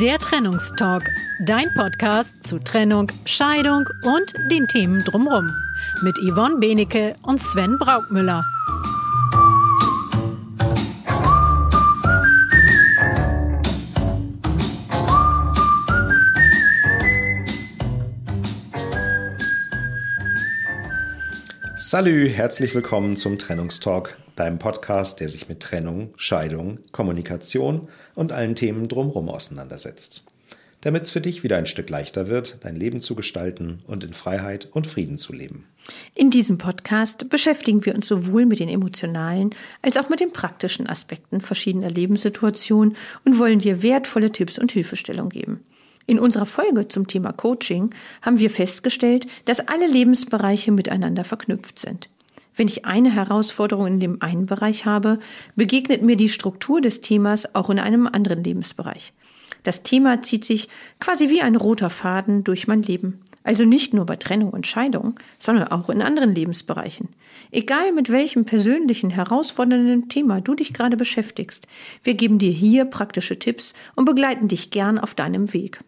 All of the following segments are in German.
Der Trennungstalk, dein Podcast zu Trennung, Scheidung und den Themen drumherum. Mit Yvonne Benecke und Sven Braukmüller. Salü, herzlich willkommen zum Trennungstalk, deinem Podcast, der sich mit Trennung, Scheidung, Kommunikation und allen Themen drumherum auseinandersetzt. Damit es für dich wieder ein Stück leichter wird, dein Leben zu gestalten und in Freiheit und Frieden zu leben. In diesem Podcast beschäftigen wir uns sowohl mit den emotionalen als auch mit den praktischen Aspekten verschiedener Lebenssituationen und wollen dir wertvolle Tipps und Hilfestellung geben. In unserer Folge zum Thema Coaching haben wir festgestellt, dass alle Lebensbereiche miteinander verknüpft sind. Wenn ich eine Herausforderung in dem einen Bereich habe, begegnet mir die Struktur des Themas auch in einem anderen Lebensbereich. Das Thema zieht sich quasi wie ein roter Faden durch mein Leben. Also nicht nur bei Trennung und Scheidung, sondern auch in anderen Lebensbereichen. Egal mit welchem persönlichen herausfordernden Thema du dich gerade beschäftigst, wir geben dir hier praktische Tipps und begleiten dich gern auf deinem Weg.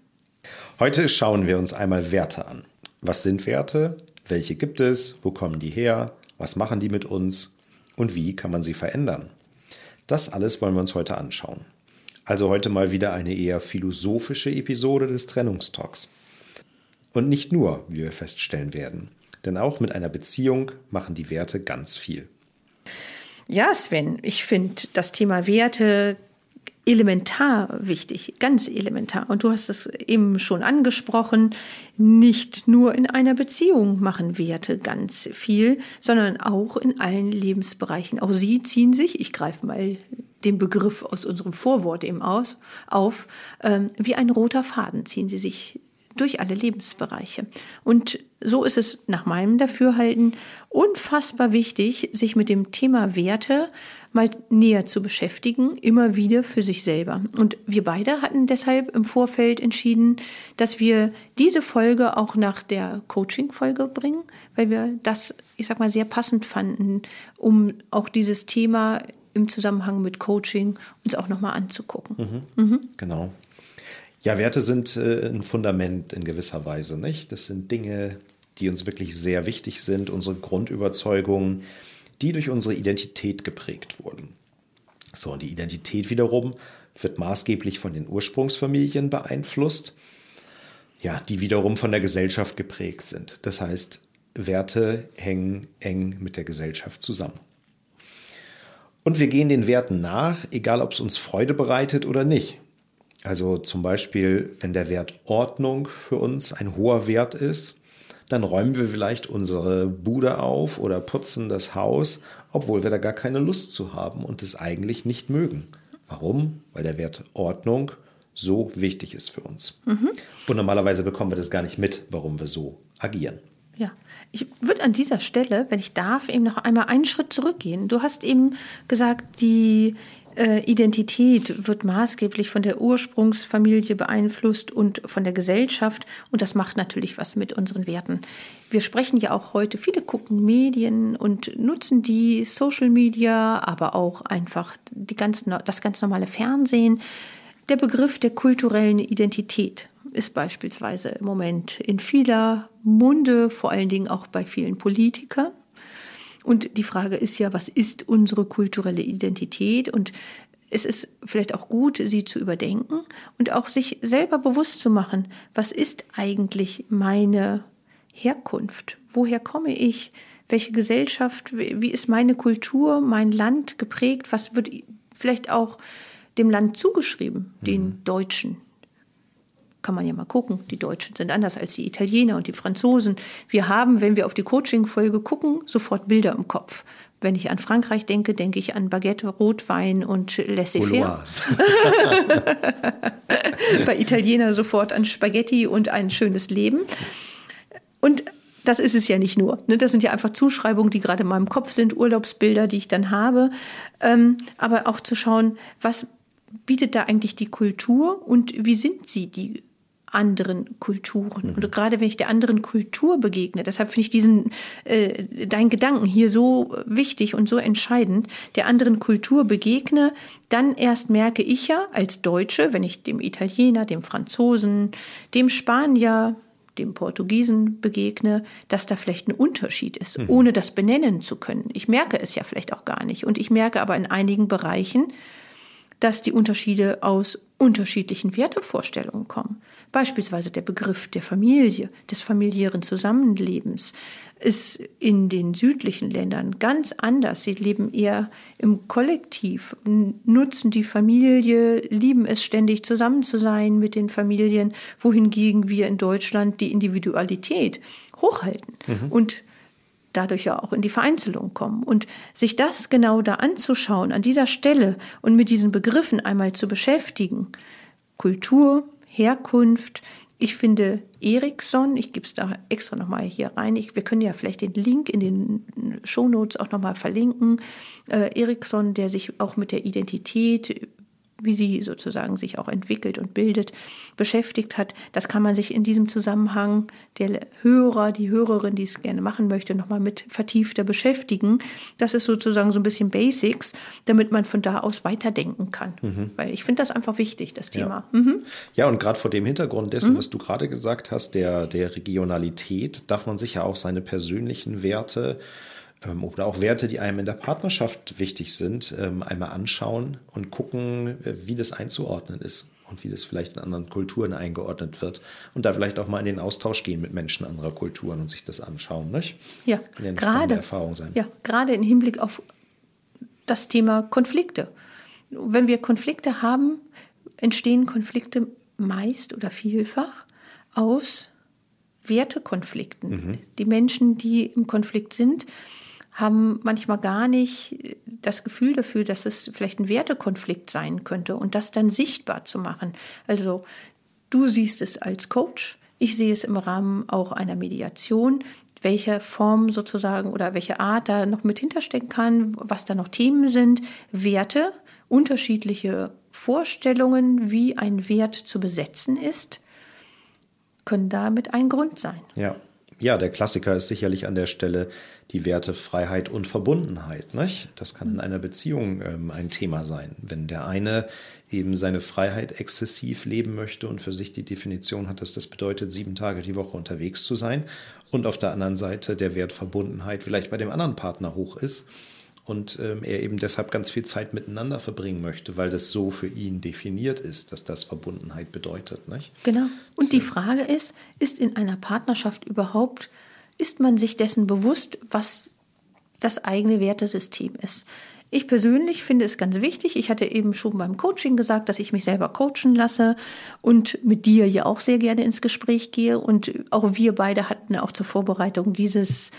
Heute schauen wir uns einmal Werte an. Was sind Werte? Welche gibt es? Wo kommen die her? Was machen die mit uns? Und wie kann man sie verändern? Das alles wollen wir uns heute anschauen. Also heute mal wieder eine eher philosophische Episode des Trennungstalks. Und nicht nur, wie wir feststellen werden. Denn auch mit einer Beziehung machen die Werte ganz viel. Ja, Sven, ich finde das Thema Werte elementar wichtig, ganz elementar. Und du hast es eben schon angesprochen, nicht nur in einer Beziehung machen Werte ganz viel, sondern auch in allen Lebensbereichen. Auch sie ziehen sich, ich greife mal den Begriff aus unserem Vorwort eben aus, auf, ähm, wie ein roter Faden ziehen sie sich durch alle Lebensbereiche. Und so ist es nach meinem Dafürhalten unfassbar wichtig, sich mit dem Thema Werte mal näher zu beschäftigen, immer wieder für sich selber. Und wir beide hatten deshalb im Vorfeld entschieden, dass wir diese Folge auch nach der Coaching-Folge bringen, weil wir das, ich sag mal, sehr passend fanden, um auch dieses Thema im Zusammenhang mit Coaching uns auch nochmal anzugucken. Mhm. Mhm. Genau. Ja, Werte sind äh, ein Fundament in gewisser Weise, nicht? Das sind Dinge, die uns wirklich sehr wichtig sind, unsere Grundüberzeugungen, die durch unsere Identität geprägt wurden. So, und die Identität wiederum wird maßgeblich von den Ursprungsfamilien beeinflusst, ja, die wiederum von der Gesellschaft geprägt sind. Das heißt, Werte hängen eng mit der Gesellschaft zusammen. Und wir gehen den Werten nach, egal ob es uns Freude bereitet oder nicht. Also zum Beispiel, wenn der Wert Ordnung für uns ein hoher Wert ist, dann räumen wir vielleicht unsere Bude auf oder putzen das Haus, obwohl wir da gar keine Lust zu haben und es eigentlich nicht mögen. Warum? Weil der Wert Ordnung so wichtig ist für uns. Mhm. Und normalerweise bekommen wir das gar nicht mit, warum wir so agieren. Ja, ich würde an dieser Stelle, wenn ich darf, eben noch einmal einen Schritt zurückgehen. Du hast eben gesagt, die äh, Identität wird maßgeblich von der Ursprungsfamilie beeinflusst und von der Gesellschaft. Und das macht natürlich was mit unseren Werten. Wir sprechen ja auch heute, viele gucken Medien und nutzen die Social Media, aber auch einfach die ganz, das ganz normale Fernsehen. Der Begriff der kulturellen Identität ist beispielsweise im Moment in vieler Munde, vor allen Dingen auch bei vielen Politikern. Und die Frage ist ja, was ist unsere kulturelle Identität? Und es ist vielleicht auch gut, sie zu überdenken und auch sich selber bewusst zu machen, was ist eigentlich meine Herkunft? Woher komme ich? Welche Gesellschaft? Wie ist meine Kultur, mein Land geprägt? Was wird vielleicht auch dem Land zugeschrieben, den mhm. Deutschen? Kann man ja mal gucken. Die Deutschen sind anders als die Italiener und die Franzosen. Wir haben, wenn wir auf die Coaching-Folge gucken, sofort Bilder im Kopf. Wenn ich an Frankreich denke, denke ich an Baguette, Rotwein und Laissez-faire. Bei Italiener sofort an Spaghetti und ein schönes Leben. Und das ist es ja nicht nur. Ne? Das sind ja einfach Zuschreibungen, die gerade in meinem Kopf sind, Urlaubsbilder, die ich dann habe. Ähm, aber auch zu schauen, was bietet da eigentlich die Kultur und wie sind sie, die anderen Kulturen. Mhm. Und gerade wenn ich der anderen Kultur begegne, deshalb finde ich diesen, äh, deinen Gedanken hier so wichtig und so entscheidend, der anderen Kultur begegne, dann erst merke ich ja als Deutsche, wenn ich dem Italiener, dem Franzosen, dem Spanier, dem Portugiesen begegne, dass da vielleicht ein Unterschied ist, mhm. ohne das benennen zu können. Ich merke es ja vielleicht auch gar nicht. Und ich merke aber in einigen Bereichen, dass die Unterschiede aus unterschiedlichen Wertevorstellungen kommen. Beispielsweise der Begriff der Familie, des familiären Zusammenlebens ist in den südlichen Ländern ganz anders. Sie leben eher im Kollektiv, nutzen die Familie, lieben es ständig zusammen zu sein mit den Familien, wohingegen wir in Deutschland die Individualität hochhalten mhm. und dadurch ja auch in die Vereinzelung kommen. Und sich das genau da anzuschauen, an dieser Stelle und mit diesen Begriffen einmal zu beschäftigen, Kultur, Herkunft, ich finde Ericsson, ich gebe es da extra nochmal hier rein, ich, wir können ja vielleicht den Link in den Shownotes auch nochmal verlinken. Äh, Ericsson, der sich auch mit der Identität wie sie sozusagen sich auch entwickelt und bildet, beschäftigt hat. Das kann man sich in diesem Zusammenhang der Hörer, die Hörerin, die es gerne machen möchte, nochmal mit vertiefter beschäftigen. Das ist sozusagen so ein bisschen Basics, damit man von da aus weiterdenken kann. Mhm. Weil ich finde das einfach wichtig, das Thema. Ja, mhm. ja und gerade vor dem Hintergrund dessen, mhm. was du gerade gesagt hast, der, der Regionalität, darf man sich ja auch seine persönlichen Werte oder auch Werte, die einem in der Partnerschaft wichtig sind, ähm, einmal anschauen und gucken, äh, wie das einzuordnen ist und wie das vielleicht in anderen Kulturen eingeordnet wird und da vielleicht auch mal in den Austausch gehen mit Menschen anderer Kulturen und sich das anschauen, nicht? Ja, ja gerade Erfahrung sein. Ja, gerade im Hinblick auf das Thema Konflikte. Wenn wir Konflikte haben, entstehen Konflikte meist oder vielfach aus Wertekonflikten. Mhm. Die Menschen, die im Konflikt sind, haben manchmal gar nicht das Gefühl dafür, dass es vielleicht ein Wertekonflikt sein könnte und das dann sichtbar zu machen. Also du siehst es als Coach, ich sehe es im Rahmen auch einer Mediation, welche Form sozusagen oder welche Art da noch mit hinterstecken kann, was da noch Themen sind, Werte, unterschiedliche Vorstellungen, wie ein Wert zu besetzen ist, können damit ein Grund sein. Ja. Ja, der Klassiker ist sicherlich an der Stelle die Werte Freiheit und Verbundenheit. Nicht? Das kann in einer Beziehung ähm, ein Thema sein. Wenn der eine eben seine Freiheit exzessiv leben möchte und für sich die Definition hat, dass das bedeutet, sieben Tage die Woche unterwegs zu sein und auf der anderen Seite der Wert Verbundenheit vielleicht bei dem anderen Partner hoch ist und ähm, er eben deshalb ganz viel Zeit miteinander verbringen möchte, weil das so für ihn definiert ist, dass das Verbundenheit bedeutet. Nicht? Genau. Und die Frage ist, ist in einer Partnerschaft überhaupt ist man sich dessen bewusst, was das eigene Wertesystem ist. Ich persönlich finde es ganz wichtig. Ich hatte eben schon beim Coaching gesagt, dass ich mich selber coachen lasse und mit dir ja auch sehr gerne ins Gespräch gehe. Und auch wir beide hatten auch zur Vorbereitung dieses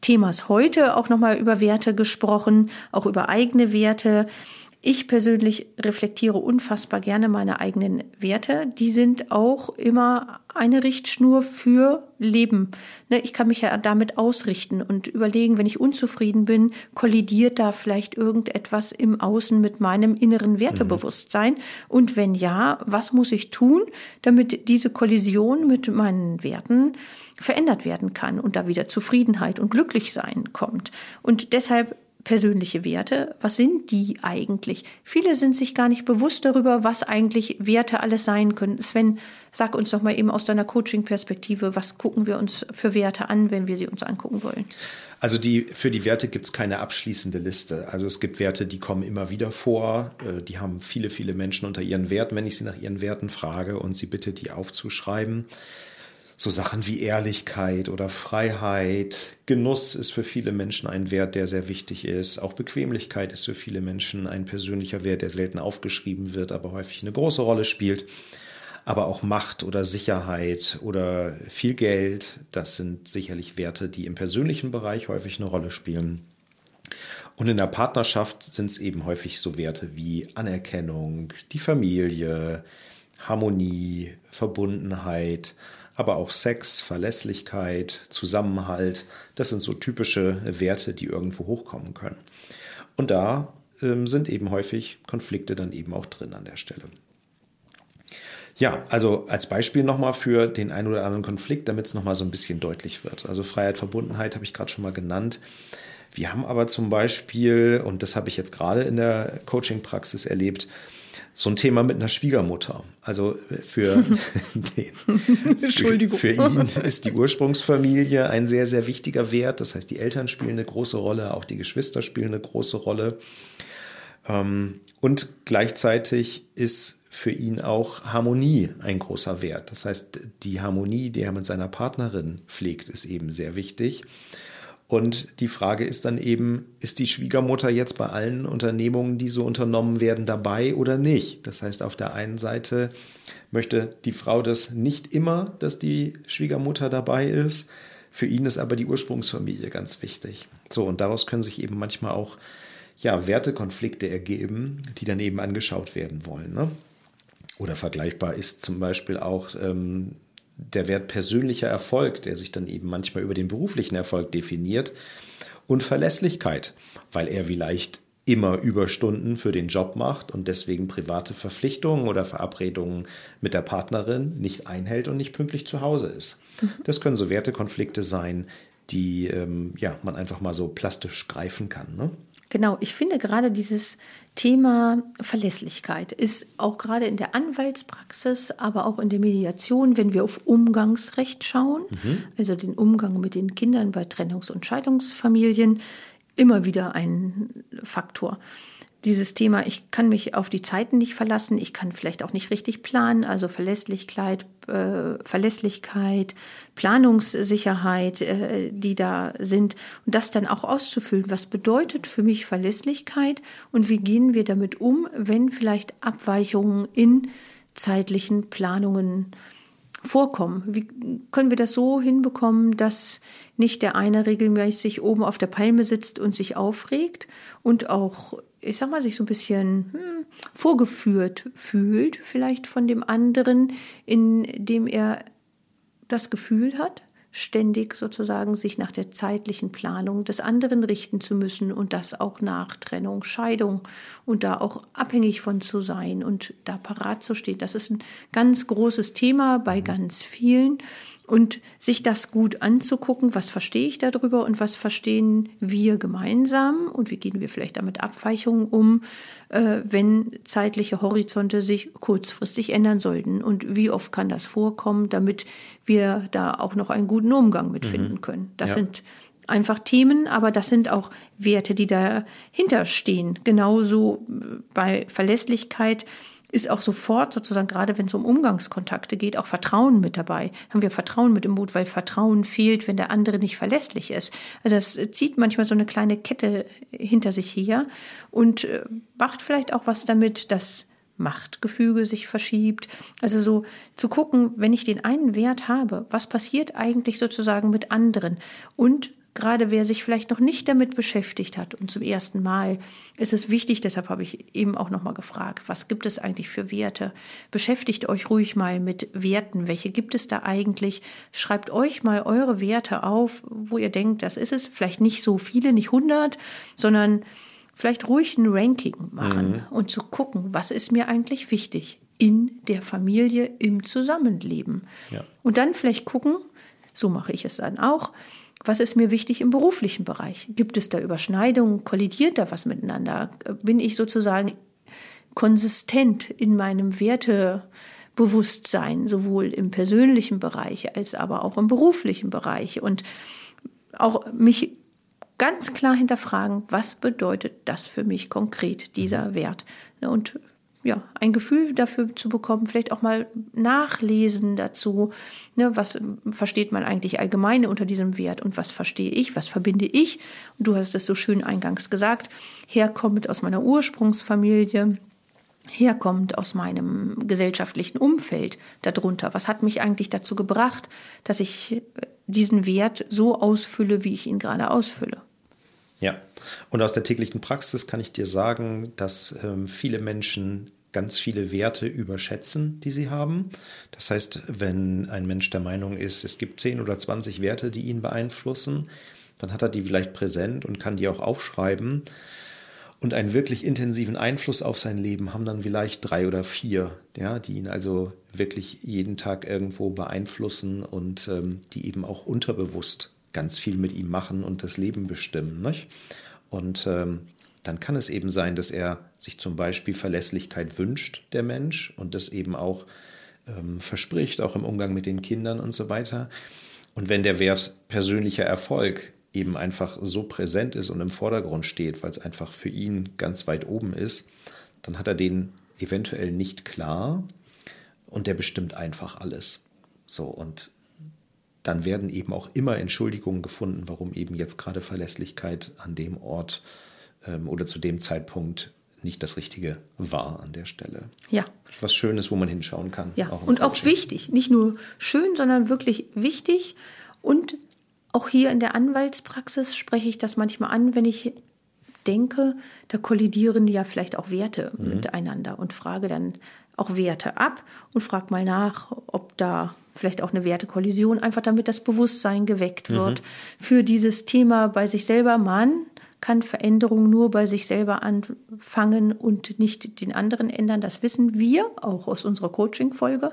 Themas heute auch nochmal über Werte gesprochen, auch über eigene Werte. Ich persönlich reflektiere unfassbar gerne meine eigenen Werte. Die sind auch immer eine Richtschnur für Leben. Ne, ich kann mich ja damit ausrichten und überlegen, wenn ich unzufrieden bin, kollidiert da vielleicht irgendetwas im Außen mit meinem inneren Wertebewusstsein? Und wenn ja, was muss ich tun, damit diese Kollision mit meinen Werten verändert werden kann und da wieder Zufriedenheit und Glücklichsein kommt? Und deshalb persönliche Werte. Was sind die eigentlich? Viele sind sich gar nicht bewusst darüber, was eigentlich Werte alles sein können. Sven, sag uns doch mal eben aus deiner Coaching-Perspektive, was gucken wir uns für Werte an, wenn wir sie uns angucken wollen? Also die, für die Werte gibt es keine abschließende Liste. Also es gibt Werte, die kommen immer wieder vor. Äh, die haben viele, viele Menschen unter ihren Werten, wenn ich sie nach ihren Werten frage und sie bitte, die aufzuschreiben so Sachen wie Ehrlichkeit oder Freiheit. Genuss ist für viele Menschen ein Wert, der sehr wichtig ist. Auch Bequemlichkeit ist für viele Menschen ein persönlicher Wert, der selten aufgeschrieben wird, aber häufig eine große Rolle spielt. Aber auch Macht oder Sicherheit oder viel Geld, das sind sicherlich Werte, die im persönlichen Bereich häufig eine Rolle spielen. Und in der Partnerschaft sind es eben häufig so Werte wie Anerkennung, die Familie, Harmonie, Verbundenheit aber auch Sex, Verlässlichkeit, Zusammenhalt, das sind so typische Werte, die irgendwo hochkommen können. Und da ähm, sind eben häufig Konflikte dann eben auch drin an der Stelle. Ja, also als Beispiel nochmal für den einen oder anderen Konflikt, damit es nochmal so ein bisschen deutlich wird. Also Freiheit, Verbundenheit habe ich gerade schon mal genannt. Wir haben aber zum Beispiel, und das habe ich jetzt gerade in der Coaching-Praxis erlebt, so ein Thema mit einer Schwiegermutter. Also für, den, Entschuldigung. Für, für ihn ist die Ursprungsfamilie ein sehr, sehr wichtiger Wert. Das heißt, die Eltern spielen eine große Rolle, auch die Geschwister spielen eine große Rolle. Ähm, und gleichzeitig ist für ihn auch Harmonie ein großer Wert. Das heißt, die Harmonie, die er mit seiner Partnerin pflegt, ist eben sehr wichtig. Und die Frage ist dann eben, ist die Schwiegermutter jetzt bei allen Unternehmungen, die so unternommen werden, dabei oder nicht? Das heißt, auf der einen Seite möchte die Frau das nicht immer, dass die Schwiegermutter dabei ist. Für ihn ist aber die Ursprungsfamilie ganz wichtig. So, und daraus können sich eben manchmal auch ja, Wertekonflikte ergeben, die dann eben angeschaut werden wollen. Ne? Oder vergleichbar ist zum Beispiel auch ähm, der Wert persönlicher Erfolg, der sich dann eben manchmal über den beruflichen Erfolg definiert, und Verlässlichkeit, weil er vielleicht immer Überstunden für den Job macht und deswegen private Verpflichtungen oder Verabredungen mit der Partnerin nicht einhält und nicht pünktlich zu Hause ist. Mhm. Das können so Wertekonflikte sein, die ähm, ja, man einfach mal so plastisch greifen kann. Ne? Genau, ich finde gerade dieses Thema Verlässlichkeit ist auch gerade in der Anwaltspraxis, aber auch in der Mediation, wenn wir auf Umgangsrecht schauen, mhm. also den Umgang mit den Kindern bei Trennungs- und Scheidungsfamilien, immer wieder ein Faktor dieses Thema, ich kann mich auf die Zeiten nicht verlassen, ich kann vielleicht auch nicht richtig planen, also Verlässlichkeit, äh, Verlässlichkeit, Planungssicherheit, äh, die da sind und das dann auch auszufüllen. Was bedeutet für mich Verlässlichkeit und wie gehen wir damit um, wenn vielleicht Abweichungen in zeitlichen Planungen vorkommen? Wie können wir das so hinbekommen, dass nicht der eine regelmäßig oben auf der Palme sitzt und sich aufregt und auch ich sag mal, sich so ein bisschen hm, vorgeführt fühlt, vielleicht von dem anderen, indem er das Gefühl hat, ständig sozusagen sich nach der zeitlichen Planung des anderen richten zu müssen und das auch nach Trennung, Scheidung und da auch abhängig von zu sein und da parat zu stehen. Das ist ein ganz großes Thema bei ganz vielen und sich das gut anzugucken, was verstehe ich darüber und was verstehen wir gemeinsam und wie gehen wir vielleicht damit Abweichungen um, äh, wenn zeitliche Horizonte sich kurzfristig ändern sollten und wie oft kann das vorkommen, damit wir da auch noch einen guten Umgang mitfinden mhm. können. Das ja. sind einfach Themen, aber das sind auch Werte, die dahinter stehen. Genauso bei Verlässlichkeit ist auch sofort sozusagen, gerade wenn es um Umgangskontakte geht, auch Vertrauen mit dabei. Haben wir Vertrauen mit im Mut, weil Vertrauen fehlt, wenn der andere nicht verlässlich ist. Also das zieht manchmal so eine kleine Kette hinter sich her und äh, macht vielleicht auch was damit, dass Machtgefüge sich verschiebt. Also so zu gucken, wenn ich den einen Wert habe, was passiert eigentlich sozusagen mit anderen und gerade wer sich vielleicht noch nicht damit beschäftigt hat und zum ersten Mal ist es wichtig, deshalb habe ich eben auch noch mal gefragt, was gibt es eigentlich für Werte? Beschäftigt euch ruhig mal mit Werten, welche gibt es da eigentlich? Schreibt euch mal eure Werte auf, wo ihr denkt, das ist es, vielleicht nicht so viele, nicht 100, sondern vielleicht ruhig ein Ranking machen mhm. und zu gucken, was ist mir eigentlich wichtig in der Familie im Zusammenleben. Ja. Und dann vielleicht gucken, so mache ich es dann auch, was ist mir wichtig im beruflichen Bereich? Gibt es da Überschneidungen? Kollidiert da was miteinander? Bin ich sozusagen konsistent in meinem Wertebewusstsein, sowohl im persönlichen Bereich als aber auch im beruflichen Bereich? Und auch mich ganz klar hinterfragen, was bedeutet das für mich konkret, dieser Wert? Und ja, ein Gefühl dafür zu bekommen, vielleicht auch mal nachlesen dazu. Ne, was versteht man eigentlich allgemein unter diesem Wert und was verstehe ich, was verbinde ich? Und du hast es so schön eingangs gesagt, herkommt aus meiner Ursprungsfamilie, herkommt aus meinem gesellschaftlichen Umfeld darunter. Was hat mich eigentlich dazu gebracht, dass ich diesen Wert so ausfülle, wie ich ihn gerade ausfülle? Ja, und aus der täglichen Praxis kann ich dir sagen, dass ähm, viele Menschen ganz viele Werte überschätzen, die sie haben. Das heißt, wenn ein Mensch der Meinung ist, es gibt 10 oder 20 Werte, die ihn beeinflussen, dann hat er die vielleicht präsent und kann die auch aufschreiben. Und einen wirklich intensiven Einfluss auf sein Leben haben dann vielleicht drei oder vier ja, die ihn also wirklich jeden Tag irgendwo beeinflussen und ähm, die eben auch unterbewusst ganz viel mit ihm machen und das Leben bestimmen. Nicht? Und ähm, dann kann es eben sein, dass er sich zum Beispiel Verlässlichkeit wünscht, der Mensch, und das eben auch ähm, verspricht, auch im Umgang mit den Kindern und so weiter. Und wenn der Wert persönlicher Erfolg eben einfach so präsent ist und im Vordergrund steht, weil es einfach für ihn ganz weit oben ist, dann hat er den eventuell nicht klar und der bestimmt einfach alles. So, und dann werden eben auch immer Entschuldigungen gefunden, warum eben jetzt gerade Verlässlichkeit an dem Ort ähm, oder zu dem Zeitpunkt nicht das Richtige war an der Stelle. Ja. Was Schönes, wo man hinschauen kann. Ja, auch und Coaching. auch wichtig. Nicht nur schön, sondern wirklich wichtig. Und auch hier in der Anwaltspraxis spreche ich das manchmal an, wenn ich denke, da kollidieren ja vielleicht auch Werte mhm. miteinander und frage dann auch Werte ab und frage mal nach, ob da vielleicht auch eine Wertekollision, einfach damit das Bewusstsein geweckt wird mhm. für dieses Thema bei sich selber. Mann, kann Veränderung nur bei sich selber anfangen und nicht den anderen ändern. Das wissen wir auch aus unserer Coaching-Folge.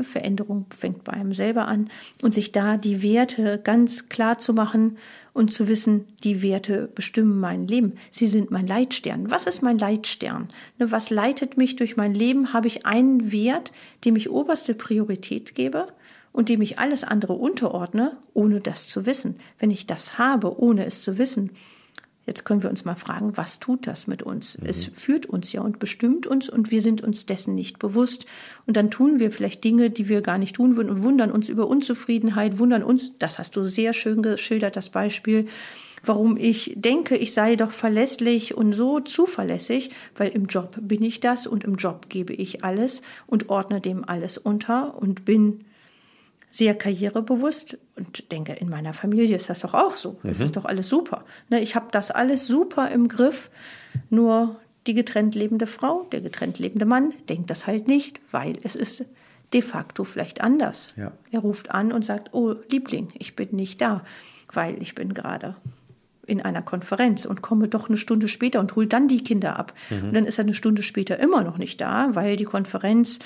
Veränderung fängt bei einem selber an und sich da die Werte ganz klar zu machen und zu wissen, die Werte bestimmen mein Leben. Sie sind mein Leitstern. Was ist mein Leitstern? Ne, was leitet mich durch mein Leben? Habe ich einen Wert, dem ich oberste Priorität gebe? und dem ich alles andere unterordne, ohne das zu wissen. Wenn ich das habe, ohne es zu wissen, Jetzt können wir uns mal fragen, was tut das mit uns? Mhm. Es führt uns ja und bestimmt uns und wir sind uns dessen nicht bewusst. Und dann tun wir vielleicht Dinge, die wir gar nicht tun würden und wundern uns über Unzufriedenheit, wundern uns, das hast du sehr schön geschildert, das Beispiel, warum ich denke, ich sei doch verlässlich und so zuverlässig, weil im Job bin ich das und im Job gebe ich alles und ordne dem alles unter und bin sehr karrierebewusst und denke, in meiner Familie ist das doch auch so. Mhm. Es ist doch alles super. Ne, ich habe das alles super im Griff, nur die getrennt lebende Frau, der getrennt lebende Mann denkt das halt nicht, weil es ist de facto vielleicht anders. Ja. Er ruft an und sagt, oh Liebling, ich bin nicht da, weil ich bin gerade in einer Konferenz und komme doch eine Stunde später und hole dann die Kinder ab. Mhm. Und dann ist er eine Stunde später immer noch nicht da, weil die Konferenz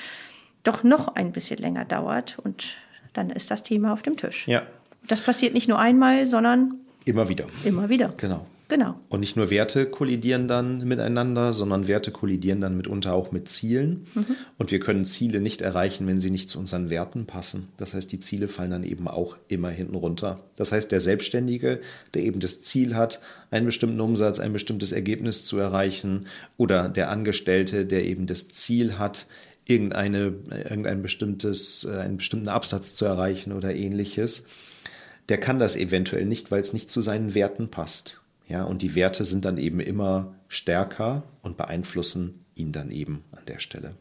doch noch ein bisschen länger dauert und dann ist das Thema auf dem Tisch. Ja. Das passiert nicht nur einmal, sondern immer wieder. Immer wieder. Genau. Genau. Und nicht nur Werte kollidieren dann miteinander, sondern Werte kollidieren dann mitunter auch mit Zielen. Mhm. Und wir können Ziele nicht erreichen, wenn sie nicht zu unseren Werten passen. Das heißt, die Ziele fallen dann eben auch immer hinten runter. Das heißt, der Selbstständige, der eben das Ziel hat, einen bestimmten Umsatz, ein bestimmtes Ergebnis zu erreichen, oder der Angestellte, der eben das Ziel hat, irgendeine, irgendein bestimmtes, äh, einen bestimmten Absatz zu erreichen oder ähnliches, der kann das eventuell nicht, weil es nicht zu seinen Werten passt. Ja, und die Werte sind dann eben immer stärker und beeinflussen ihn dann eben an der Stelle.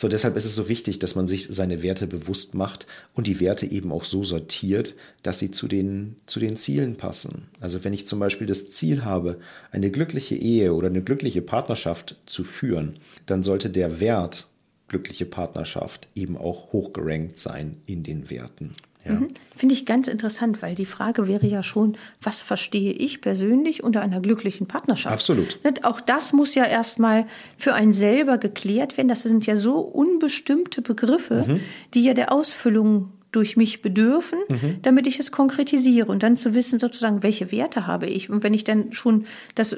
So, deshalb ist es so wichtig, dass man sich seine Werte bewusst macht und die Werte eben auch so sortiert, dass sie zu den, zu den Zielen passen. Also wenn ich zum Beispiel das Ziel habe, eine glückliche Ehe oder eine glückliche Partnerschaft zu führen, dann sollte der Wert glückliche Partnerschaft eben auch hochgerankt sein in den Werten. Ja. Mhm. Finde ich ganz interessant, weil die Frage wäre ja schon, was verstehe ich persönlich unter einer glücklichen Partnerschaft? Absolut. Auch das muss ja erstmal für einen selber geklärt werden. Das sind ja so unbestimmte Begriffe, mhm. die ja der Ausfüllung durch mich bedürfen, mhm. damit ich es konkretisiere und dann zu wissen sozusagen, welche Werte habe ich. Und wenn ich dann schon das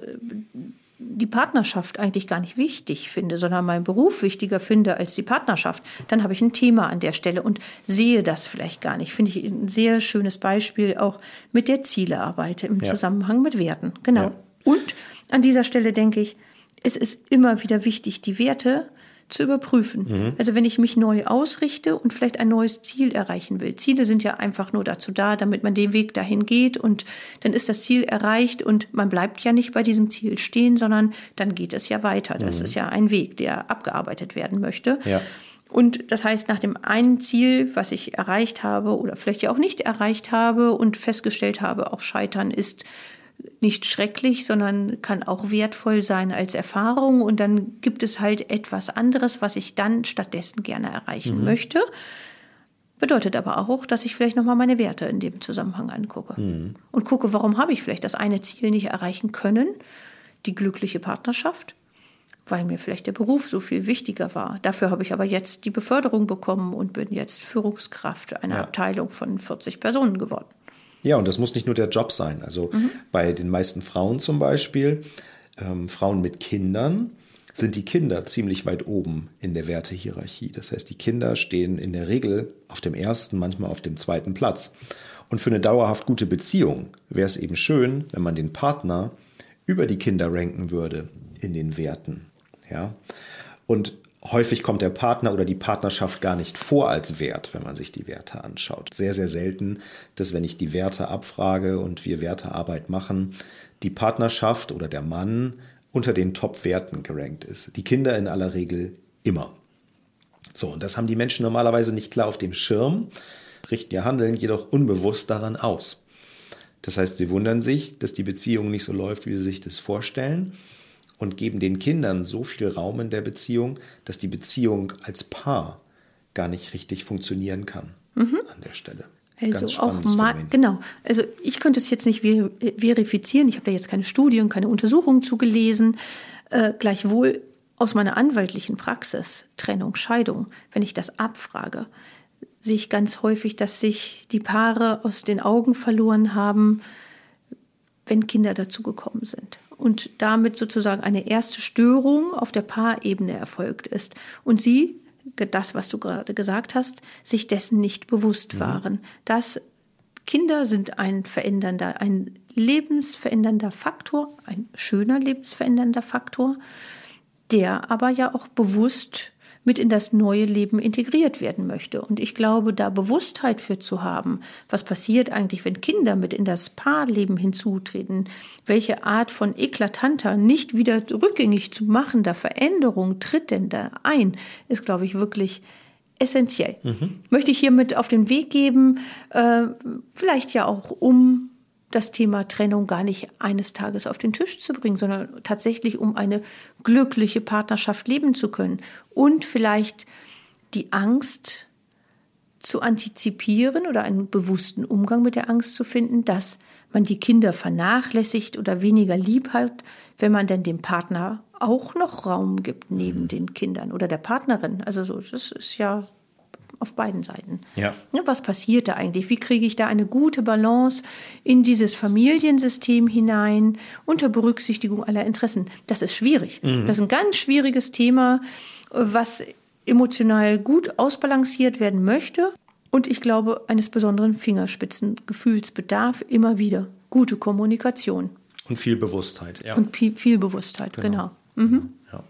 die Partnerschaft eigentlich gar nicht wichtig finde, sondern meinen Beruf wichtiger finde als die Partnerschaft, dann habe ich ein Thema an der Stelle und sehe das vielleicht gar nicht. Finde ich ein sehr schönes Beispiel auch mit der Zielearbeit im ja. Zusammenhang mit Werten. Genau. Ja. Und an dieser Stelle denke ich, es ist immer wieder wichtig, die Werte zu überprüfen. Mhm. Also wenn ich mich neu ausrichte und vielleicht ein neues Ziel erreichen will. Ziele sind ja einfach nur dazu da, damit man den Weg dahin geht und dann ist das Ziel erreicht und man bleibt ja nicht bei diesem Ziel stehen, sondern dann geht es ja weiter. Das mhm. ist ja ein Weg, der abgearbeitet werden möchte. Ja. Und das heißt, nach dem einen Ziel, was ich erreicht habe oder vielleicht ja auch nicht erreicht habe und festgestellt habe, auch Scheitern ist nicht schrecklich, sondern kann auch wertvoll sein als Erfahrung. Und dann gibt es halt etwas anderes, was ich dann stattdessen gerne erreichen mhm. möchte. Bedeutet aber auch, dass ich vielleicht nochmal meine Werte in dem Zusammenhang angucke. Mhm. Und gucke, warum habe ich vielleicht das eine Ziel nicht erreichen können, die glückliche Partnerschaft. weil mir vielleicht der Beruf so viel wichtiger war. Dafür habe ich aber jetzt die Beförderung bekommen und bin jetzt Führungskraft einer ja. Abteilung von 40 Personen geworden. Ja, und das muss nicht nur der Job sein. Also mhm. bei den meisten Frauen zum Beispiel, ähm, Frauen mit Kindern, sind die Kinder ziemlich weit oben in der Wertehierarchie. Das heißt, die Kinder stehen in der Regel auf dem ersten, manchmal auf dem zweiten Platz. Und für eine dauerhaft gute Beziehung wäre es eben schön, wenn man den Partner über die Kinder ranken würde in den Werten. Ja? Und häufig kommt der Partner oder die Partnerschaft gar nicht vor als Wert, wenn man sich die Werte anschaut. Sehr, sehr selten, dass wenn ich die Werte abfrage und wir Wertearbeit machen, die Partnerschaft oder der Mann unter den Top-Werten gerankt ist. Die Kinder in aller Regel immer. So, und das haben die Menschen normalerweise nicht klar auf dem Schirm, richten ihr Handeln jedoch unbewusst daran aus. Das heißt, sie wundern sich, dass die Beziehung nicht so läuft, wie sie sich das vorstellen und geben den Kindern so viel Raum in der Beziehung, dass die Beziehung als Paar gar nicht richtig funktionieren kann mhm. an der Stelle. Also auch mal, genau. Also ich könnte es jetzt nicht verifizieren. Ich habe da jetzt keine Studien, keine Untersuchungen zugelesen. Äh, gleichwohl aus meiner anwaltlichen Praxis, Trennung, Scheidung, wenn ich das abfrage, sehe ich ganz häufig, dass sich die Paare aus den Augen verloren haben, wenn Kinder dazugekommen sind. Und damit sozusagen eine erste Störung auf der Paarebene erfolgt ist. Und sie, das, was du gerade gesagt hast, sich dessen nicht bewusst mhm. waren. Dass Kinder sind ein verändernder, ein lebensverändernder Faktor, ein schöner lebensverändernder Faktor, der aber ja auch bewusst mit in das neue Leben integriert werden möchte. Und ich glaube, da Bewusstheit für zu haben, was passiert eigentlich, wenn Kinder mit in das Paarleben hinzutreten, welche Art von eklatanter, nicht wieder rückgängig zu machender Veränderung tritt denn da ein, ist, glaube ich, wirklich essentiell. Mhm. Möchte ich hiermit auf den Weg geben, äh, vielleicht ja auch um das Thema Trennung gar nicht eines Tages auf den Tisch zu bringen, sondern tatsächlich um eine glückliche Partnerschaft leben zu können und vielleicht die Angst zu antizipieren oder einen bewussten Umgang mit der Angst zu finden, dass man die Kinder vernachlässigt oder weniger lieb hat, wenn man denn dem Partner auch noch Raum gibt neben mhm. den Kindern oder der Partnerin. Also so, das ist ja auf beiden Seiten. Ja. Was passiert da eigentlich? Wie kriege ich da eine gute Balance in dieses Familiensystem hinein unter Berücksichtigung aller Interessen? Das ist schwierig. Mhm. Das ist ein ganz schwieriges Thema, was emotional gut ausbalanciert werden möchte. Und ich glaube, eines besonderen Fingerspitzengefühls bedarf immer wieder gute Kommunikation. Und viel Bewusstheit. Ja. Und viel, Bewusstheit, genau. genau. Mhm. Ja.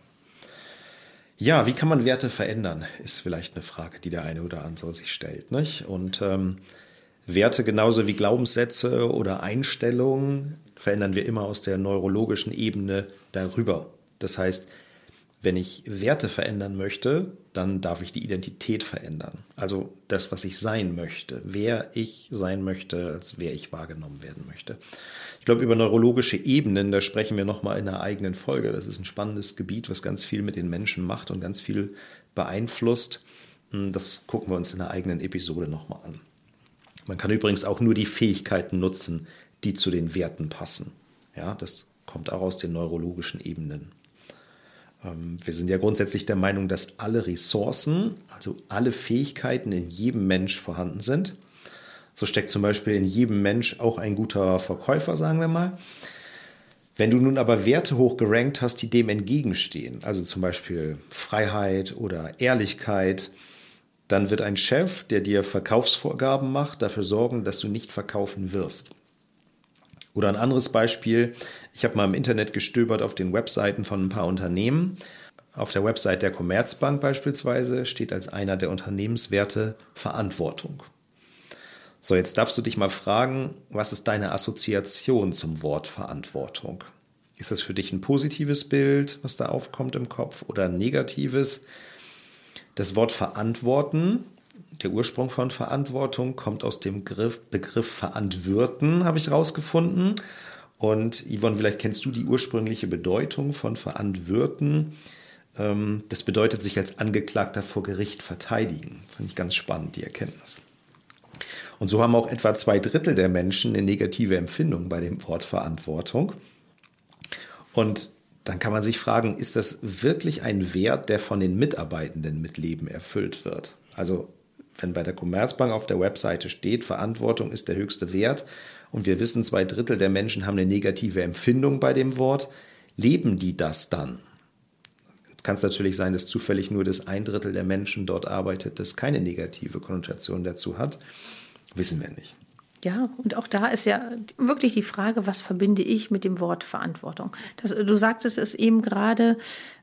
Ja, wie kann man Werte verändern, ist vielleicht eine Frage, die der eine oder andere sich stellt. Nicht? Und ähm, Werte genauso wie Glaubenssätze oder Einstellungen verändern wir immer aus der neurologischen Ebene darüber. Das heißt, wenn ich Werte verändern möchte, dann darf ich die Identität verändern. Also das, was ich sein möchte, wer ich sein möchte, als wer ich wahrgenommen werden möchte. Ich glaube, über neurologische Ebenen, da sprechen wir nochmal in einer eigenen Folge. Das ist ein spannendes Gebiet, was ganz viel mit den Menschen macht und ganz viel beeinflusst. Hm, das gucken wir uns in einer eigenen Episode nochmal an. Man kann übrigens auch nur die Fähigkeiten nutzen, die zu den Werten passen. Ja, das kommt auch aus den neurologischen Ebenen. Ähm, wir sind ja grundsätzlich der Meinung, dass alle Ressourcen, also alle Fähigkeiten in jedem Mensch vorhanden sind. So steckt zum Beispiel in jedem Mensch auch ein guter Verkäufer, sagen wir mal. Wenn du nun aber Werte hoch gerankt hast, die dem entgegenstehen, also zum Beispiel Freiheit oder Ehrlichkeit, dann wird ein Chef, der dir Verkaufsvorgaben macht, dafür sorgen, dass du nicht verkaufen wirst. Oder ein anderes Beispiel, ich habe mal im Internet gestöbert auf den Webseiten von ein paar Unternehmen. Auf der Website der Commerzbank beispielsweise steht als einer der Unternehmenswerte Verantwortung. So, jetzt darfst du dich mal fragen, was ist deine Assoziation zum Wort Verantwortung? Ist das für dich ein positives Bild, was da aufkommt im Kopf oder ein negatives? Das Wort verantworten der Ursprung von Verantwortung kommt aus dem Begriff, Begriff Verantwirten, habe ich herausgefunden. Und Yvonne, vielleicht kennst du die ursprüngliche Bedeutung von Verantwirten. Ähm, das bedeutet sich als Angeklagter vor Gericht verteidigen. Finde ich ganz spannend, die Erkenntnis. Und so haben auch etwa zwei Drittel der Menschen eine negative Empfindung bei dem Wort Verantwortung. Und dann kann man sich fragen, ist das wirklich ein Wert, der von den Mitarbeitenden mit Leben erfüllt wird? Also wenn bei der Commerzbank auf der Webseite steht, Verantwortung ist der höchste Wert und wir wissen, zwei Drittel der Menschen haben eine negative Empfindung bei dem Wort, leben die das dann? Kann es natürlich sein, dass zufällig nur das ein Drittel der Menschen dort arbeitet, das keine negative Konnotation dazu hat. Wissen wir nicht. Ja, und auch da ist ja wirklich die Frage, was verbinde ich mit dem Wort Verantwortung? Das, du sagtest es eben gerade,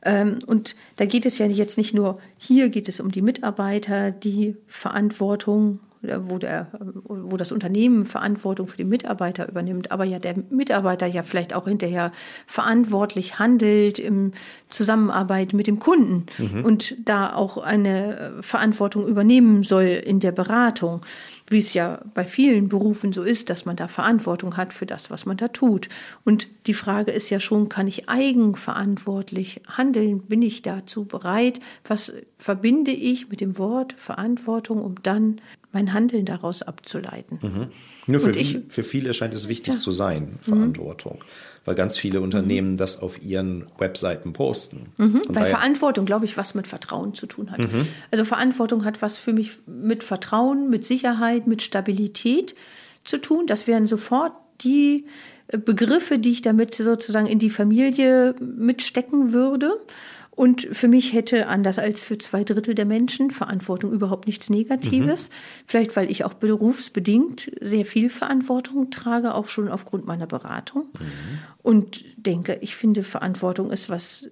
ähm, und da geht es ja jetzt nicht nur, hier geht es um die Mitarbeiter, die Verantwortung wo, der, wo das Unternehmen Verantwortung für die Mitarbeiter übernimmt, aber ja der Mitarbeiter ja vielleicht auch hinterher verantwortlich handelt im Zusammenarbeit mit dem Kunden mhm. und da auch eine Verantwortung übernehmen soll in der Beratung wie es ja bei vielen Berufen so ist, dass man da Verantwortung hat für das, was man da tut. Und die Frage ist ja schon, kann ich eigenverantwortlich handeln? Bin ich dazu bereit? Was verbinde ich mit dem Wort Verantwortung, um dann mein Handeln daraus abzuleiten? Mhm. Nur für, ich, für viele scheint es wichtig ja. zu sein, Verantwortung. Mhm weil ganz viele Unternehmen mhm. das auf ihren Webseiten posten. Mhm, weil Verantwortung, glaube ich, was mit Vertrauen zu tun hat. Mhm. Also Verantwortung hat was für mich mit Vertrauen, mit Sicherheit, mit Stabilität zu tun. Das wären sofort die äh, Begriffe, die ich damit sozusagen in die Familie mitstecken würde. Und für mich hätte, anders als für zwei Drittel der Menschen, Verantwortung überhaupt nichts Negatives. Mhm. Vielleicht, weil ich auch berufsbedingt sehr viel Verantwortung trage, auch schon aufgrund meiner Beratung. Mhm. Und denke, ich finde, Verantwortung ist was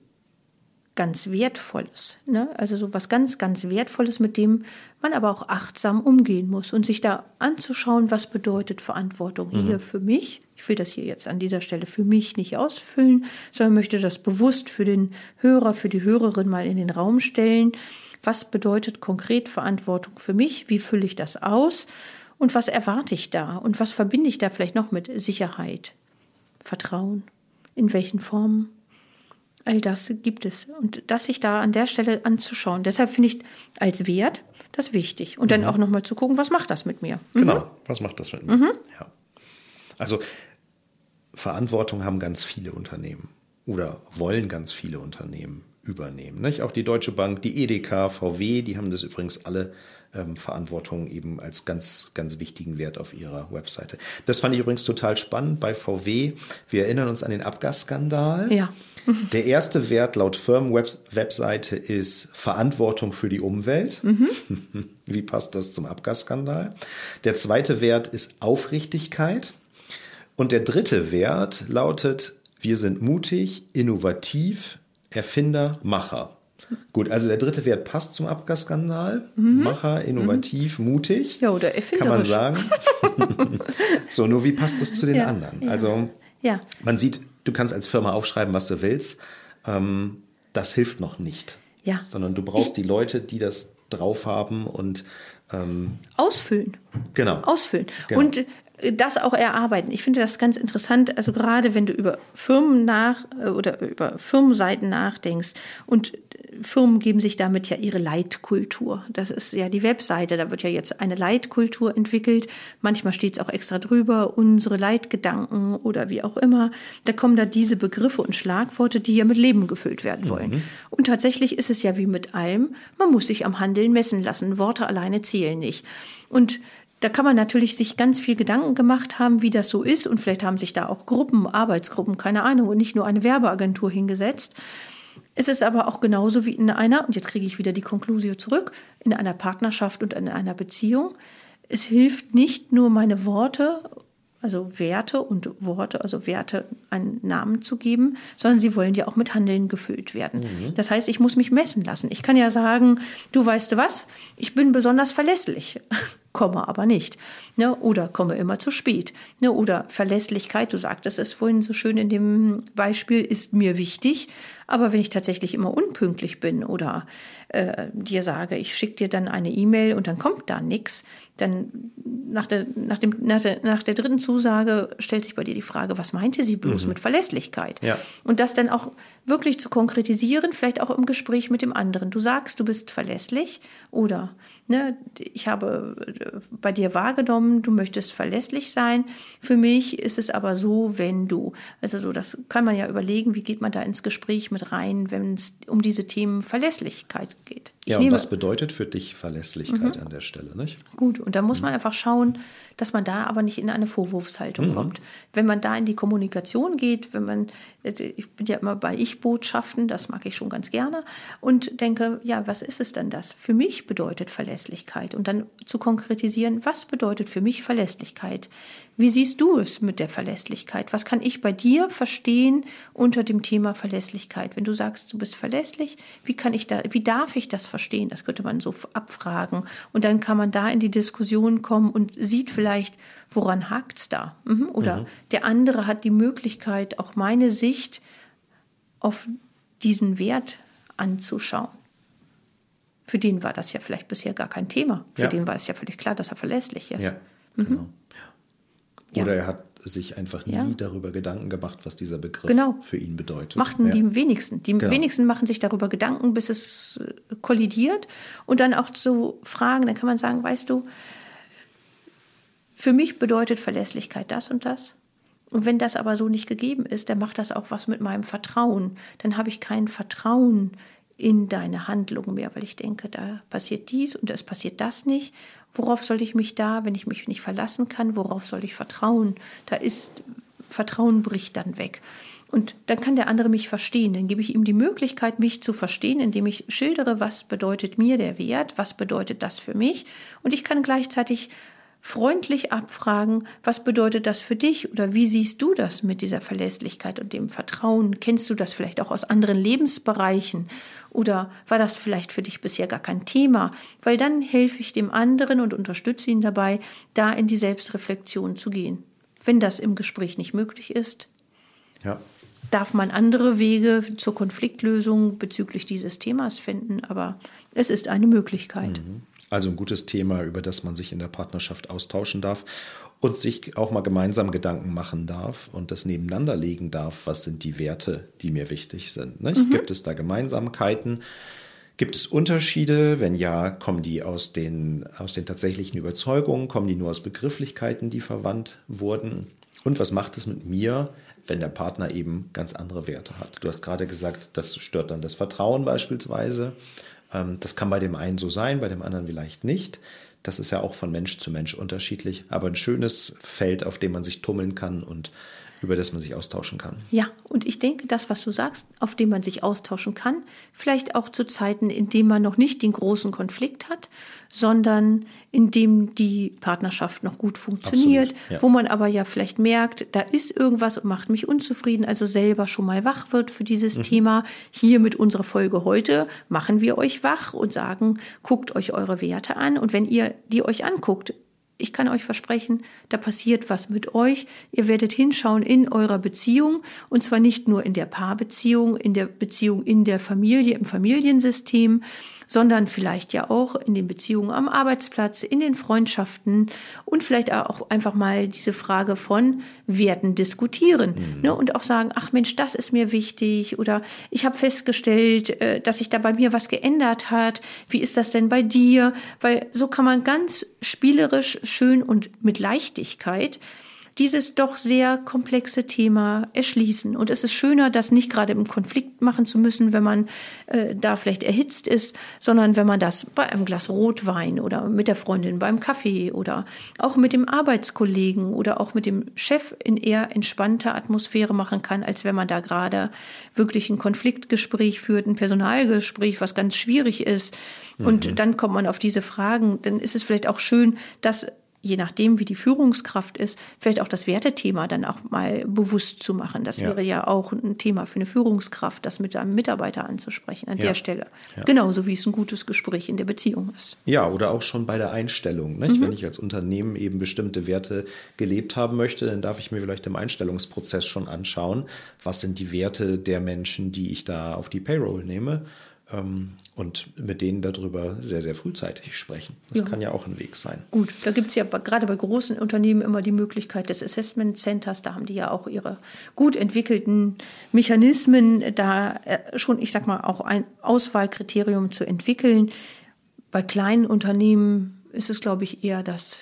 ganz Wertvolles. Ne? Also so was ganz, ganz Wertvolles, mit dem man aber auch achtsam umgehen muss und sich da anzuschauen, was bedeutet Verantwortung mhm. hier für mich. Ich will das hier jetzt an dieser Stelle für mich nicht ausfüllen, sondern möchte das bewusst für den Hörer, für die Hörerin mal in den Raum stellen. Was bedeutet konkret Verantwortung für mich? Wie fülle ich das aus? Und was erwarte ich da? Und was verbinde ich da vielleicht noch mit Sicherheit, Vertrauen? In welchen Formen? All das gibt es. Und das sich da an der Stelle anzuschauen. Deshalb finde ich als Wert das wichtig. Und dann mhm. auch nochmal zu gucken, was macht das mit mir? Mhm. Genau, was macht das mit mir? Mhm. Ja. Also Verantwortung haben ganz viele Unternehmen oder wollen ganz viele Unternehmen übernehmen. Nicht? Auch die Deutsche Bank, die EDK, VW, die haben das übrigens alle ähm, Verantwortung eben als ganz, ganz wichtigen Wert auf ihrer Webseite. Das fand ich übrigens total spannend bei VW. Wir erinnern uns an den Abgasskandal. Ja. Der erste Wert laut Firmenwebseite ist Verantwortung für die Umwelt. Mhm. Wie passt das zum Abgasskandal? Der zweite Wert ist Aufrichtigkeit. Und der dritte Wert lautet, wir sind mutig, innovativ, Erfinder, Macher. Gut, also der dritte Wert passt zum Abgasskandal. Mhm. Macher, innovativ, mhm. mutig. Ja, oder erfinderisch. Kann man sagen. so, nur wie passt das zu den ja, anderen? Ja. Also, ja. man sieht, du kannst als Firma aufschreiben, was du willst. Ähm, das hilft noch nicht. Ja. Sondern du brauchst ich, die Leute, die das drauf haben und ähm, ausfüllen. Genau. Ausfüllen. Genau. Und das auch erarbeiten. Ich finde das ganz interessant. Also gerade wenn du über Firmen nach äh, oder über Firmenseiten nachdenkst und Firmen geben sich damit ja ihre Leitkultur. Das ist ja die Webseite, da wird ja jetzt eine Leitkultur entwickelt. Manchmal steht es auch extra drüber, unsere Leitgedanken oder wie auch immer. Da kommen da diese Begriffe und Schlagworte, die ja mit Leben gefüllt werden wollen. Mhm. Und tatsächlich ist es ja wie mit allem, man muss sich am Handeln messen lassen. Worte alleine zählen nicht. Und da kann man natürlich sich ganz viel Gedanken gemacht haben, wie das so ist. Und vielleicht haben sich da auch Gruppen, Arbeitsgruppen, keine Ahnung, und nicht nur eine Werbeagentur hingesetzt. Es ist aber auch genauso wie in einer, und jetzt kriege ich wieder die Konklusion zurück, in einer Partnerschaft und in einer Beziehung. Es hilft nicht nur meine Worte, also Werte und Worte, also Werte einen Namen zu geben, sondern sie wollen ja auch mit Handeln gefüllt werden. Mhm. Das heißt, ich muss mich messen lassen. Ich kann ja sagen, du weißt du was, ich bin besonders verlässlich komme aber nicht. Ne? Oder komme immer zu spät. Ne? Oder Verlässlichkeit, du sagtest es vorhin so schön in dem Beispiel, ist mir wichtig. Aber wenn ich tatsächlich immer unpünktlich bin oder äh, dir sage, ich schicke dir dann eine E-Mail und dann kommt da nichts, dann nach der, nach, dem, nach, der, nach der dritten Zusage stellt sich bei dir die Frage, was meinte sie bloß mhm. mit Verlässlichkeit? Ja. Und das dann auch wirklich zu konkretisieren, vielleicht auch im Gespräch mit dem anderen. Du sagst, du bist verlässlich oder ne, ich habe äh, bei dir wahrgenommen, du möchtest verlässlich sein. Für mich ist es aber so, wenn du, also so, das kann man ja überlegen, wie geht man da ins Gespräch mit rein, wenn es um diese Themen Verlässlichkeit geht. Ich ja, und was bedeutet für dich Verlässlichkeit mhm. an der Stelle, nicht? Gut, und da muss man einfach schauen, dass man da aber nicht in eine Vorwurfshaltung mhm. kommt. Wenn man da in die Kommunikation geht, wenn man, ich bin ja immer bei Ich-Botschaften, das mag ich schon ganz gerne, und denke, ja, was ist es denn das? Für mich bedeutet Verlässlichkeit. Und dann zu konkretisieren, was bedeutet für mich Verlässlichkeit? Wie siehst du es mit der Verlässlichkeit? Was kann ich bei dir verstehen unter dem Thema Verlässlichkeit? Wenn du sagst, du bist verlässlich, wie kann ich da, wie darf ich das verstehen? Das könnte man so abfragen. Und dann kann man da in die Diskussion kommen und sieht vielleicht, woran hakt's da? Mhm. Oder mhm. der andere hat die Möglichkeit, auch meine Sicht auf diesen Wert anzuschauen. Für den war das ja vielleicht bisher gar kein Thema. Für ja. den war es ja völlig klar, dass er verlässlich ist. Ja, mhm. Genau. Oder er hat sich einfach nie ja. darüber Gedanken gemacht, was dieser Begriff genau. für ihn bedeutet. Machten ja. die wenigsten. Die genau. wenigsten machen sich darüber Gedanken, bis es äh, kollidiert. Und dann auch zu fragen, dann kann man sagen, weißt du, für mich bedeutet Verlässlichkeit das und das. Und wenn das aber so nicht gegeben ist, dann macht das auch was mit meinem Vertrauen. Dann habe ich kein Vertrauen in deine Handlung mehr, weil ich denke, da passiert dies und es passiert das nicht. Worauf soll ich mich da, wenn ich mich nicht verlassen kann, worauf soll ich vertrauen? Da ist, Vertrauen bricht dann weg. Und dann kann der andere mich verstehen. Dann gebe ich ihm die Möglichkeit, mich zu verstehen, indem ich schildere, was bedeutet mir der Wert, was bedeutet das für mich. Und ich kann gleichzeitig freundlich abfragen, was bedeutet das für dich oder wie siehst du das mit dieser Verlässlichkeit und dem Vertrauen? Kennst du das vielleicht auch aus anderen Lebensbereichen oder war das vielleicht für dich bisher gar kein Thema? Weil dann helfe ich dem anderen und unterstütze ihn dabei, da in die Selbstreflexion zu gehen. Wenn das im Gespräch nicht möglich ist, ja. darf man andere Wege zur Konfliktlösung bezüglich dieses Themas finden, aber es ist eine Möglichkeit. Mhm. Also ein gutes Thema, über das man sich in der Partnerschaft austauschen darf und sich auch mal gemeinsam Gedanken machen darf und das nebeneinander legen darf, was sind die Werte, die mir wichtig sind. Mhm. Gibt es da Gemeinsamkeiten? Gibt es Unterschiede? Wenn ja, kommen die aus den, aus den tatsächlichen Überzeugungen? Kommen die nur aus Begrifflichkeiten, die verwandt wurden? Und was macht es mit mir, wenn der Partner eben ganz andere Werte hat? Du hast gerade gesagt, das stört dann das Vertrauen beispielsweise. Ähm, das kann bei dem einen so sein, bei dem anderen vielleicht nicht. Das ist ja auch von Mensch zu Mensch unterschiedlich, aber ein schönes Feld, auf dem man sich tummeln kann und über das man sich austauschen kann. Ja, und ich denke, das, was du sagst, auf dem man sich austauschen kann, vielleicht auch zu Zeiten, in denen man noch nicht den großen Konflikt hat, sondern in dem die Partnerschaft noch gut funktioniert, ja. wo man aber ja vielleicht merkt, da ist irgendwas und macht mich unzufrieden, also selber schon mal wach wird für dieses mhm. Thema. Hier mit unserer Folge heute machen wir euch wach und sagen, guckt euch eure Werte an und wenn ihr die euch anguckt, ich kann euch versprechen, da passiert was mit euch. Ihr werdet hinschauen in eurer Beziehung und zwar nicht nur in der Paarbeziehung, in der Beziehung in der Familie, im Familiensystem, sondern vielleicht ja auch in den Beziehungen am Arbeitsplatz, in den Freundschaften und vielleicht auch einfach mal diese Frage von Werten diskutieren mhm. ne, und auch sagen, ach Mensch, das ist mir wichtig oder ich habe festgestellt, äh, dass sich da bei mir was geändert hat. Wie ist das denn bei dir? Weil so kann man ganz spielerisch, schön und mit Leichtigkeit dieses doch sehr komplexe Thema erschließen. Und es ist schöner, das nicht gerade im Konflikt machen zu müssen, wenn man äh, da vielleicht erhitzt ist, sondern wenn man das bei einem Glas Rotwein oder mit der Freundin beim Kaffee oder auch mit dem Arbeitskollegen oder auch mit dem Chef in eher entspannter Atmosphäre machen kann, als wenn man da gerade wirklich ein Konfliktgespräch führt, ein Personalgespräch, was ganz schwierig ist. Und mhm. dann kommt man auf diese Fragen. Dann ist es vielleicht auch schön, dass je nachdem, wie die Führungskraft ist, vielleicht auch das Wertethema dann auch mal bewusst zu machen. Das ja. wäre ja auch ein Thema für eine Führungskraft, das mit seinem Mitarbeiter anzusprechen an ja. der Stelle. Ja. Genauso wie es ein gutes Gespräch in der Beziehung ist. Ja, oder auch schon bei der Einstellung. Mhm. Wenn ich als Unternehmen eben bestimmte Werte gelebt haben möchte, dann darf ich mir vielleicht im Einstellungsprozess schon anschauen, was sind die Werte der Menschen, die ich da auf die Payroll nehme und mit denen darüber sehr, sehr frühzeitig sprechen. Das ja. kann ja auch ein Weg sein. Gut, da gibt es ja gerade bei großen Unternehmen immer die Möglichkeit des Assessment Centers. Da haben die ja auch ihre gut entwickelten Mechanismen, da äh, schon, ich sag mal, auch ein Auswahlkriterium zu entwickeln Bei kleinen Unternehmen ist es, glaube ich, eher das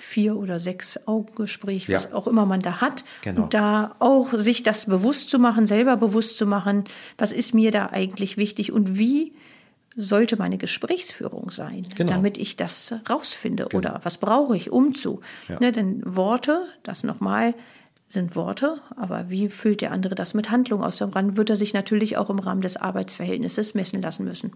vier oder sechs Augengespräch, was Ja. auch immer man da hat. Genau. Und da auch sich das bewusst zu machen, selber bewusst zu machen, was ist mir da eigentlich wichtig und wie sollte meine Gesprächsführung sein, Genau. Genau. damit ich das rausfinde oder was brauche ich, um zu. Ne, denn Worte, das nochmal, sind Worte, aber wie füllt der andere das mit Handlung aus? Daran wird er sich natürlich auch im Rahmen des Arbeitsverhältnisses messen lassen müssen.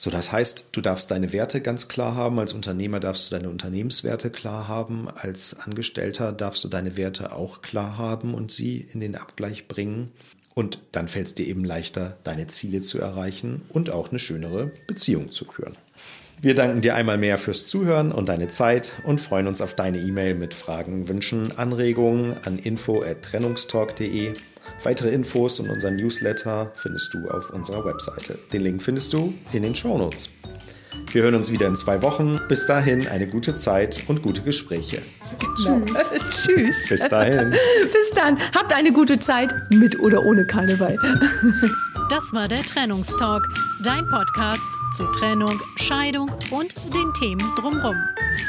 So, das heißt, du darfst deine Werte ganz klar haben. Als Unternehmer darfst du deine Unternehmenswerte klar haben. Als Angestellter darfst du deine Werte auch klar haben und sie in den Abgleich bringen. Und dann fällt es dir eben leichter, deine Ziele zu erreichen und auch eine schönere Beziehung zu führen. Wir danken dir einmal mehr fürs Zuhören und deine Zeit und freuen uns auf deine E-Mail mit Fragen, Wünschen, Anregungen an info@trennungstalk.de. Weitere Infos und unseren Newsletter findest du auf unserer Webseite. Den Link findest du in den Shownotes. Wir hören uns wieder in zwei Wochen. Bis dahin eine gute Zeit und gute Gespräche. Tschüss. Bis dahin. Bis dann. Habt eine gute Zeit mit oder ohne Karneval. Das war der Trennungstalk, dein Podcast zu Trennung, Scheidung und den Themen drumherum.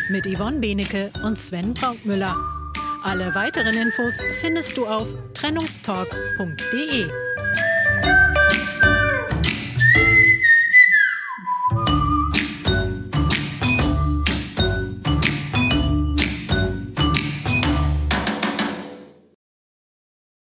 Mit Yvonne Benecke und Sven Brautmüller. Alle weiteren Infos findest du auf trennungstalk.de.